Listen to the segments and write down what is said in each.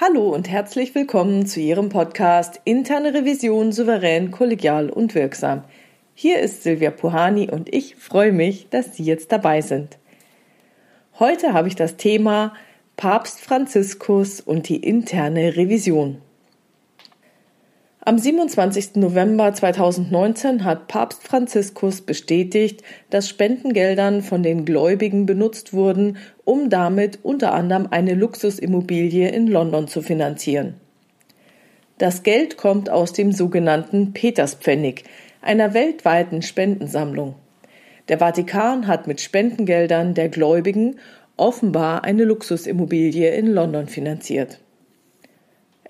Hallo und herzlich willkommen zu Ihrem Podcast Interne Revision souverän, kollegial und wirksam. Hier ist Silvia Puhani und ich freue mich, dass Sie jetzt dabei sind. Heute habe ich das Thema Papst Franziskus und die interne Revision. Am 27. November 2019 hat Papst Franziskus bestätigt, dass Spendengeldern von den Gläubigen benutzt wurden, um damit unter anderem eine Luxusimmobilie in London zu finanzieren. Das Geld kommt aus dem sogenannten Peterspfennig, einer weltweiten Spendensammlung. Der Vatikan hat mit Spendengeldern der Gläubigen offenbar eine Luxusimmobilie in London finanziert.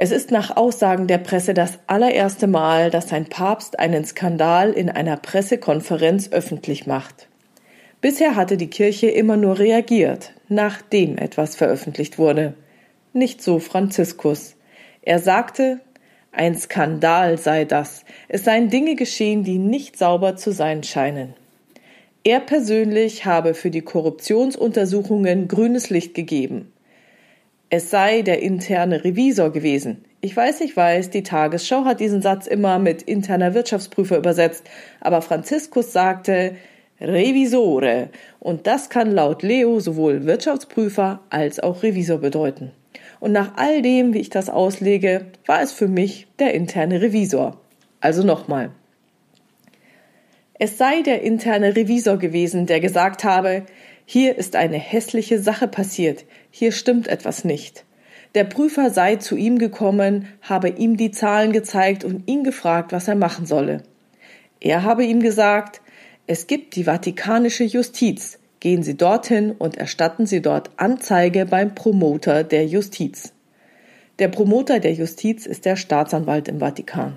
Es ist nach Aussagen der Presse das allererste Mal, dass ein Papst einen Skandal in einer Pressekonferenz öffentlich macht. Bisher hatte die Kirche immer nur reagiert, nachdem etwas veröffentlicht wurde. Nicht so Franziskus. Er sagte, ein Skandal sei das. Es seien Dinge geschehen, die nicht sauber zu sein scheinen. Er persönlich habe für die Korruptionsuntersuchungen grünes Licht gegeben. Es sei der interne Revisor gewesen. Ich weiß, ich weiß, die Tagesschau hat diesen Satz immer mit interner Wirtschaftsprüfer übersetzt, aber Franziskus sagte Revisore und das kann laut Leo sowohl Wirtschaftsprüfer als auch Revisor bedeuten. Und nach all dem, wie ich das auslege, war es für mich der interne Revisor. Also nochmal. Es sei der interne Revisor gewesen, der gesagt habe, hier ist eine hässliche Sache passiert, hier stimmt etwas nicht. Der Prüfer sei zu ihm gekommen, habe ihm die Zahlen gezeigt und ihn gefragt, was er machen solle. Er habe ihm gesagt, es gibt die vatikanische Justiz, gehen Sie dorthin und erstatten Sie dort Anzeige beim Promoter der Justiz. Der Promoter der Justiz ist der Staatsanwalt im Vatikan.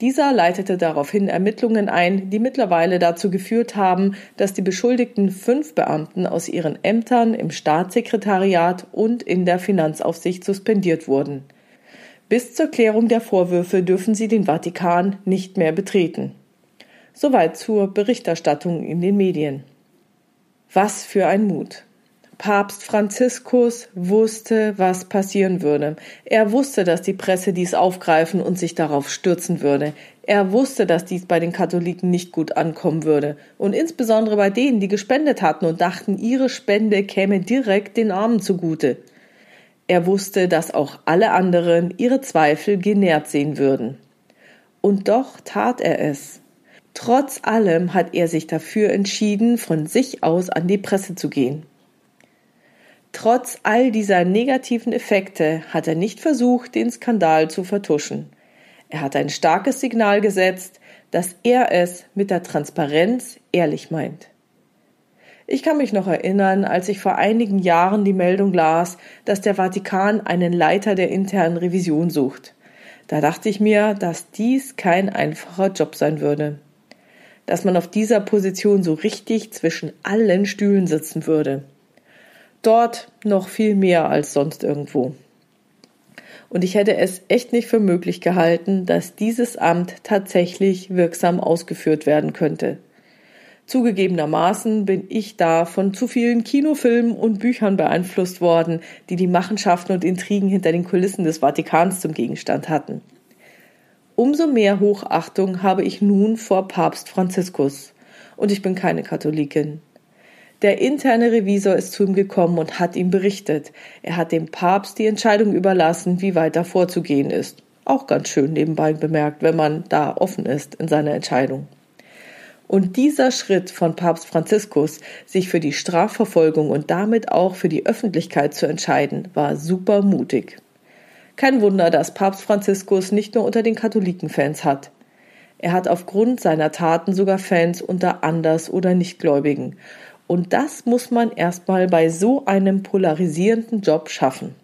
Dieser leitete daraufhin Ermittlungen ein, die mittlerweile dazu geführt haben, dass die beschuldigten fünf Beamten aus ihren Ämtern im Staatssekretariat und in der Finanzaufsicht suspendiert wurden. Bis zur Klärung der Vorwürfe dürfen sie den Vatikan nicht mehr betreten. Soweit zur Berichterstattung in den Medien. Was für ein Mut. Papst Franziskus wusste, was passieren würde. Er wusste, dass die Presse dies aufgreifen und sich darauf stürzen würde. Er wusste, dass dies bei den Katholiken nicht gut ankommen würde. Und insbesondere bei denen, die gespendet hatten und dachten, ihre Spende käme direkt den Armen zugute. Er wusste, dass auch alle anderen ihre Zweifel genährt sehen würden. Und doch tat er es. Trotz allem hat er sich dafür entschieden, von sich aus an die Presse zu gehen. Trotz all dieser negativen Effekte hat er nicht versucht, den Skandal zu vertuschen. Er hat ein starkes Signal gesetzt, dass er es mit der Transparenz ehrlich meint. Ich kann mich noch erinnern, als ich vor einigen Jahren die Meldung las, dass der Vatikan einen Leiter der internen Revision sucht. Da dachte ich mir, dass dies kein einfacher Job sein würde. Dass man auf dieser Position so richtig zwischen allen Stühlen sitzen würde dort noch viel mehr als sonst irgendwo. Und ich hätte es echt nicht für möglich gehalten, dass dieses Amt tatsächlich wirksam ausgeführt werden könnte. Zugegebenermaßen bin ich da von zu vielen Kinofilmen und Büchern beeinflusst worden, die die Machenschaften und Intrigen hinter den Kulissen des Vatikans zum Gegenstand hatten. Umso mehr Hochachtung habe ich nun vor Papst Franziskus. Und ich bin keine Katholikin. Der interne Revisor ist zu ihm gekommen und hat ihm berichtet. Er hat dem Papst die Entscheidung überlassen, wie weiter vorzugehen ist. Auch ganz schön nebenbei bemerkt, wenn man da offen ist in seiner Entscheidung. Und dieser Schritt von Papst Franziskus, sich für die Strafverfolgung und damit auch für die Öffentlichkeit zu entscheiden, war super mutig. Kein Wunder, dass Papst Franziskus nicht nur unter den Katholiken Fans hat. Er hat aufgrund seiner Taten sogar Fans unter Anders- oder Nichtgläubigen. Und das muss man erstmal bei so einem polarisierenden Job schaffen.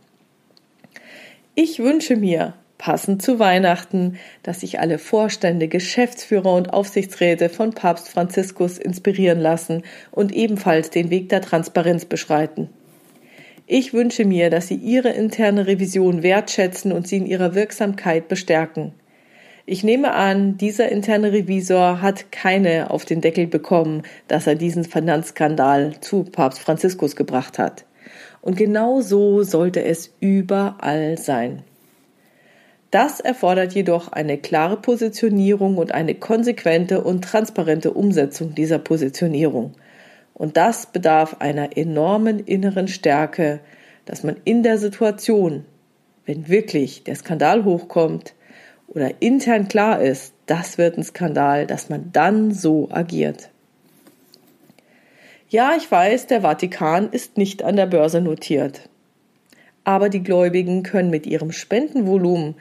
Ich wünsche mir, passend zu Weihnachten, dass sich alle Vorstände, Geschäftsführer und Aufsichtsräte von Papst Franziskus inspirieren lassen und ebenfalls den Weg der Transparenz beschreiten. Ich wünsche mir, dass Sie Ihre interne Revision wertschätzen und sie in ihrer Wirksamkeit bestärken. Ich nehme an, dieser interne Revisor hat keine auf den Deckel bekommen, dass er diesen Finanzskandal zu Papst Franziskus gebracht hat. Und genau so sollte es überall sein. Das erfordert jedoch eine klare Positionierung und eine konsequente und transparente Umsetzung dieser Positionierung. Und das bedarf einer enormen inneren Stärke, dass man in der Situation, wenn wirklich der Skandal hochkommt oder intern klar ist, das wird ein Skandal, dass man dann so agiert. Ja, ich weiß, der Vatikan ist nicht an der Börse notiert. Aber die Gläubigen können mit ihrem Spendenvolumen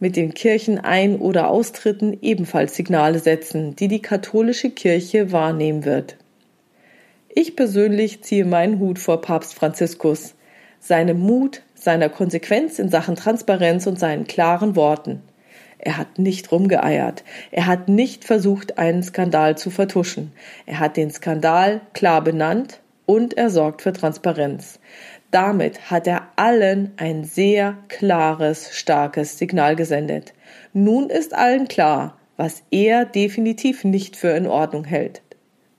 mit den Kirchenein- oder Austritten ebenfalls Signale setzen, die die katholische Kirche wahrnehmen wird. Ich persönlich ziehe meinen Hut vor Papst Franziskus, seinem Mut, seiner Konsequenz in Sachen Transparenz und seinen klaren Worten. Er hat nicht rumgeeiert. Er hat nicht versucht, einen Skandal zu vertuschen. Er hat den Skandal klar benannt und er sorgt für Transparenz. Damit hat er allen ein sehr klares, starkes Signal gesendet. Nun ist allen klar, was er definitiv nicht für in Ordnung hält.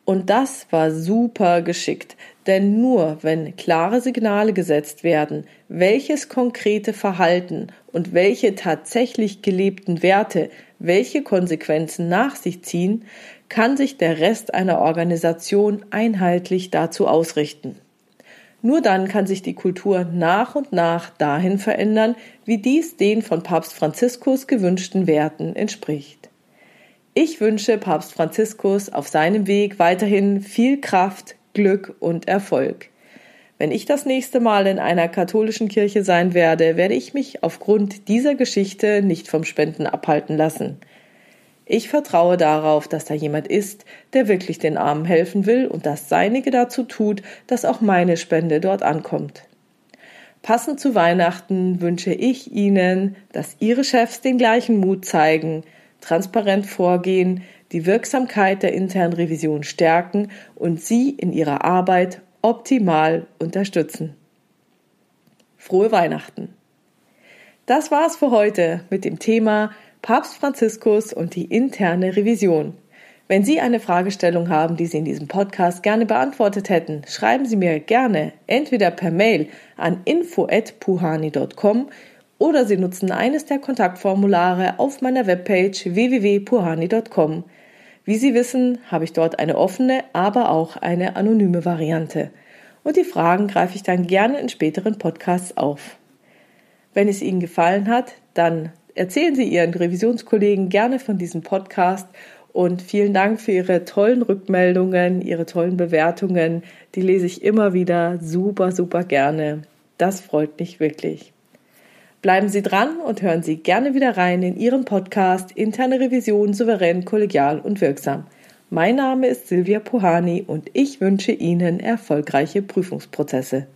Und das war super geschickt, denn nur wenn klare Signale gesetzt werden, welches konkrete Verhalten und welche tatsächlich gelebten Werte welche Konsequenzen nach sich ziehen, kann sich der Rest einer Organisation einheitlich dazu ausrichten. Nur dann kann sich die Kultur nach und nach dahin verändern, wie dies den von Papst Franziskus gewünschten Werten entspricht. Ich wünsche Papst Franziskus auf seinem Weg weiterhin viel Kraft, Glück und Erfolg. Wenn ich das nächste Mal in einer katholischen Kirche sein werde, werde ich mich aufgrund dieser Geschichte nicht vom Spenden abhalten lassen. Ich vertraue darauf, dass da jemand ist, der wirklich den Armen helfen will und das Seinige dazu tut, dass auch meine Spende dort ankommt. Passend zu Weihnachten wünsche ich Ihnen, dass Ihre Chefs den gleichen Mut zeigen, transparent vorgehen, die Wirksamkeit der internen Revision stärken und Sie in Ihrer Arbeit optimal unterstützen. Frohe Weihnachten! Das war's für heute mit dem Thema Papst Franziskus und die interne Revision. Wenn Sie eine Fragestellung haben, die Sie in diesem Podcast gerne beantwortet hätten, schreiben Sie mir gerne entweder per Mail an info@puhani.com oder Sie nutzen eines der Kontaktformulare auf meiner Webpage www.puhani.com. Wie Sie wissen, habe ich dort eine offene, aber auch eine anonyme Variante. Und die Fragen greife ich dann gerne in späteren Podcasts auf. Wenn es Ihnen gefallen hat, dann erzählen Sie Ihren Revisionskollegen gerne von diesem Podcast und vielen Dank für Ihre tollen Rückmeldungen, Ihre tollen Bewertungen. Die lese ich immer wieder super, super gerne. Das freut mich wirklich. Bleiben Sie dran und hören Sie gerne wieder rein in Ihren Podcast Interne Revision souverän, kollegial und wirksam. Mein Name ist Silvia Puhani und ich wünsche Ihnen erfolgreiche Prüfungsprozesse.